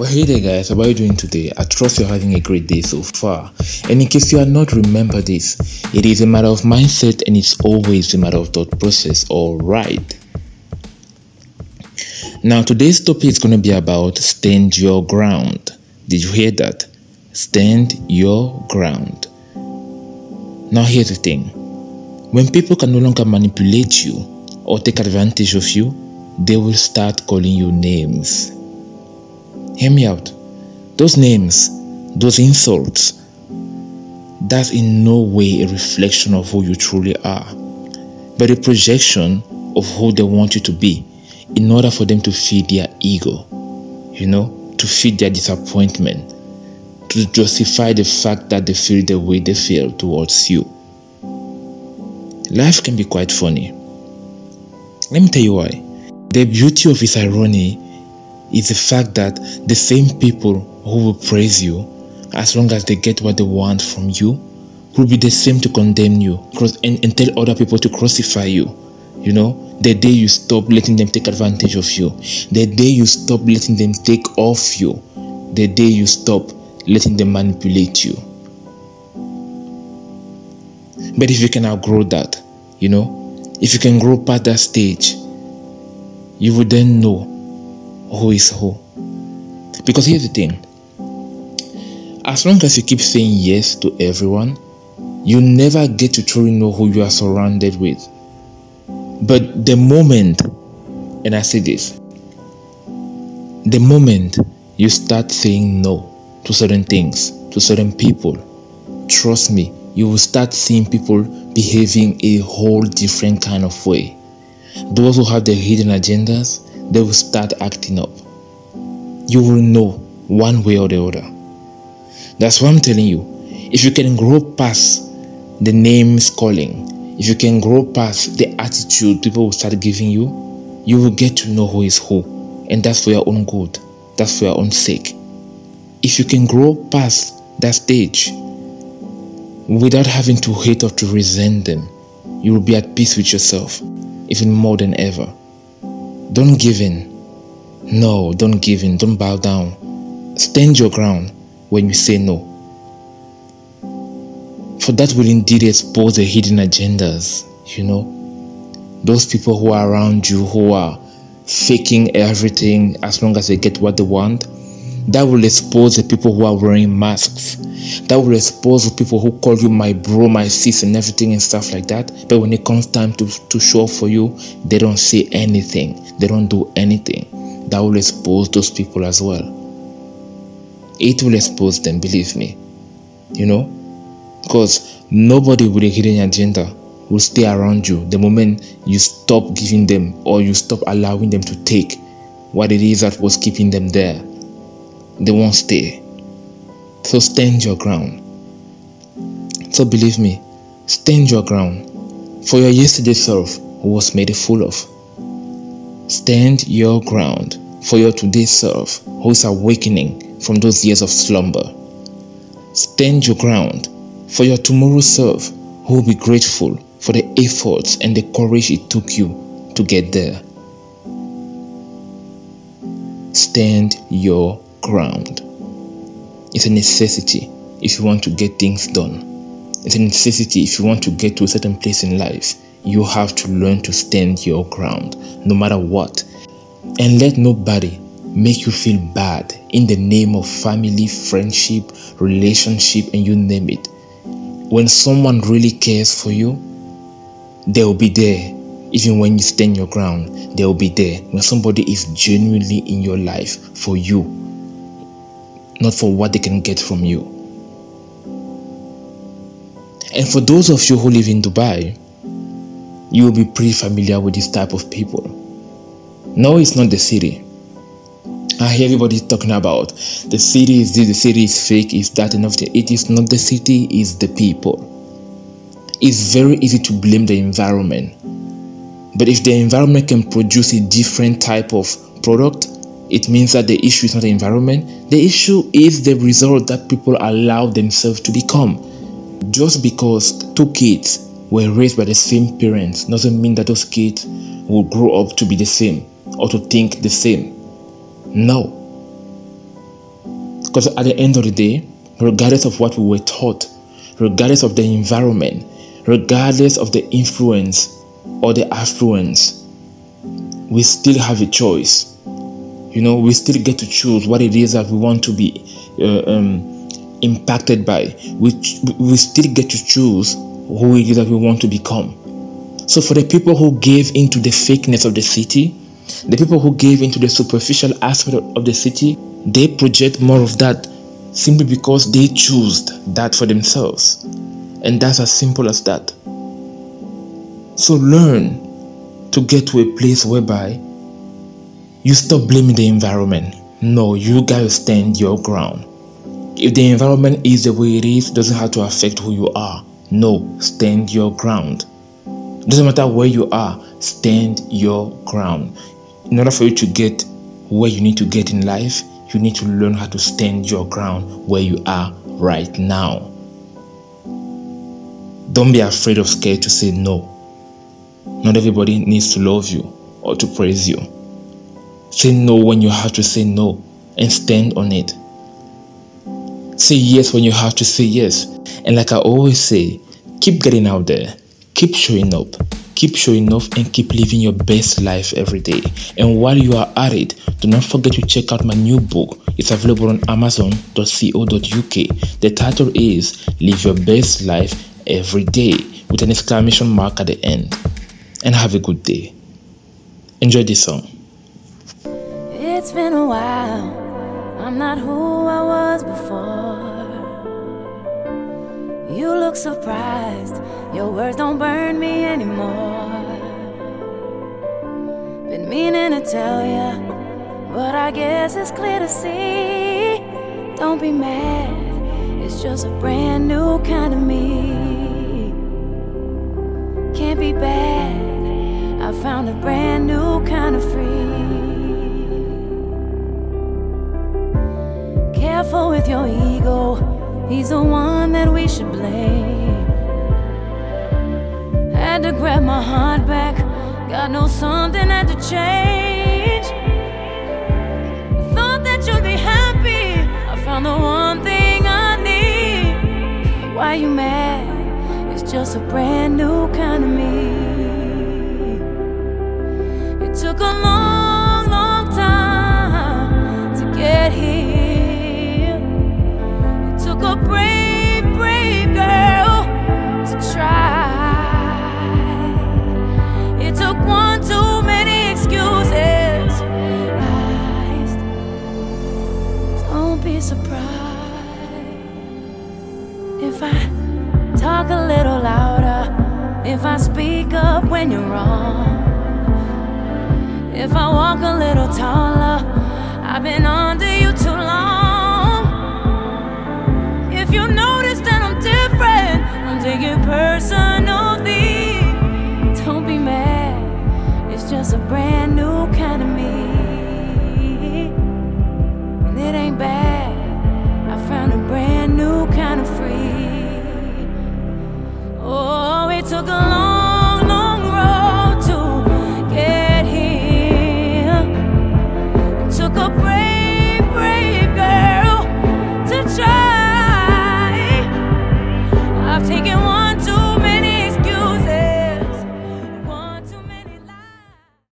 Well, hey there, guys. How are you doing today? I trust you're having a great day so far. And in case you are not remember this, it is a matter of mindset and it's always a matter of thought process. All right. Now, today's topic is going to be about stand your ground. Did you hear that? Stand your ground. Now, here's the thing when people can no longer manipulate you or take advantage of you, they will start calling you names. Hear me out. Those names, those insults, that's in no way a reflection of who you truly are, but a projection of who they want you to be in order for them to feed their ego, you know, to feed their disappointment, to justify the fact that they feel the way they feel towards you. Life can be quite funny. Let me tell you why. The beauty of this irony is the fact that the same people who will praise you, as long as they get what they want from you, will be the same to condemn you and, and tell other people to crucify you. You know, the day you stop letting them take advantage of you, the day you stop letting them take off you, the day you stop letting them manipulate you. But if you can outgrow that, you know, if you can grow past that stage, you will then know who is who. Because here's the thing as long as you keep saying yes to everyone, you never get to truly know who you are surrounded with. But the moment, and I say this, the moment you start saying no to certain things, to certain people, trust me, you will start seeing people behaving a whole different kind of way. Those who have their hidden agendas, they will start acting up. You will know one way or the other. That's what I'm telling you. If you can grow past the names calling, if you can grow past the attitude people will start giving you, you will get to know who is who. And that's for your own good. That's for your own sake. If you can grow past that stage without having to hate or to resent them, you will be at peace with yourself, even more than ever. Don't give in. No, don't give in. Don't bow down. Stand your ground when you say no. For that will indeed expose the hidden agendas, you know. Those people who are around you who are faking everything as long as they get what they want. That will expose the people who are wearing masks. That will expose the people who call you my bro, my sis, and everything and stuff like that. But when it comes time to, to show up for you, they don't say anything. They don't do anything. That will expose those people as well. It will expose them, believe me. You know? Because nobody with a hidden agenda will stay around you the moment you stop giving them or you stop allowing them to take what it is that was keeping them there they won't stay. So stand your ground. So believe me, stand your ground. For your yesterday self who was made a fool of. Stand your ground for your today self who is awakening from those years of slumber. Stand your ground for your tomorrow self who will be grateful for the efforts and the courage it took you to get there. Stand your ground. It's a necessity if you want to get things done. It's a necessity if you want to get to a certain place in life. You have to learn to stand your ground no matter what. And let nobody make you feel bad in the name of family, friendship, relationship, and you name it. When someone really cares for you, they'll be there. Even when you stand your ground, they'll be there. When somebody is genuinely in your life for you, not for what they can get from you. And for those of you who live in Dubai, you will be pretty familiar with this type of people. No, it's not the city. I hear everybody talking about the city is this, the city is fake, is that enough? It is not the city, it's the people. It's very easy to blame the environment. But if the environment can produce a different type of product, it means that the issue is not the environment. The issue is the result that people allow themselves to become. Just because two kids were raised by the same parents doesn't mean that those kids will grow up to be the same or to think the same. No. Because at the end of the day, regardless of what we were taught, regardless of the environment, regardless of the influence or the affluence, we still have a choice. You know, we still get to choose what it is that we want to be uh, um, impacted by. We, we still get to choose who it is that we want to become. So, for the people who gave into the fakeness of the city, the people who gave into the superficial aspect of the city, they project more of that simply because they chose that for themselves. And that's as simple as that. So learn to get to a place whereby you stop blaming the environment. No, you gotta stand your ground. If the environment is the way it is, doesn't have to affect who you are. No, stand your ground. Doesn't matter where you are, stand your ground. In order for you to get where you need to get in life, you need to learn how to stand your ground where you are right now. Don't be afraid or scared to say no. Not everybody needs to love you or to praise you. Say no when you have to say no and stand on it. Say yes when you have to say yes. And like I always say, keep getting out there, keep showing up, keep showing off, and keep living your best life every day. And while you are at it, do not forget to check out my new book. It's available on amazon.co.uk. The title is Live Your Best Life Every Day with an exclamation mark at the end. And have a good day. Enjoy this song. It's been a while. I'm not who I was before. You look surprised. Your words don't burn me anymore. Been meaning to tell ya, but I guess it's clear to see. Don't be mad. It's just a brand new kind of me. Can't be bad. I found a brand new kind of free. With your ego, he's the one that we should blame. Had to grab my heart back, God knows something had to change. Thought that you'd be happy, I found the one thing I need. Why you mad? It's just a brand new kind of me. It took a long, long time to get here. If I talk a little louder, if I speak up when you're wrong, if I walk a little taller, I've been under you too long. If you notice that I'm different, I'm taking personal. Don't be mad, it's just a brand new kind of me, and it ain't bad. walk.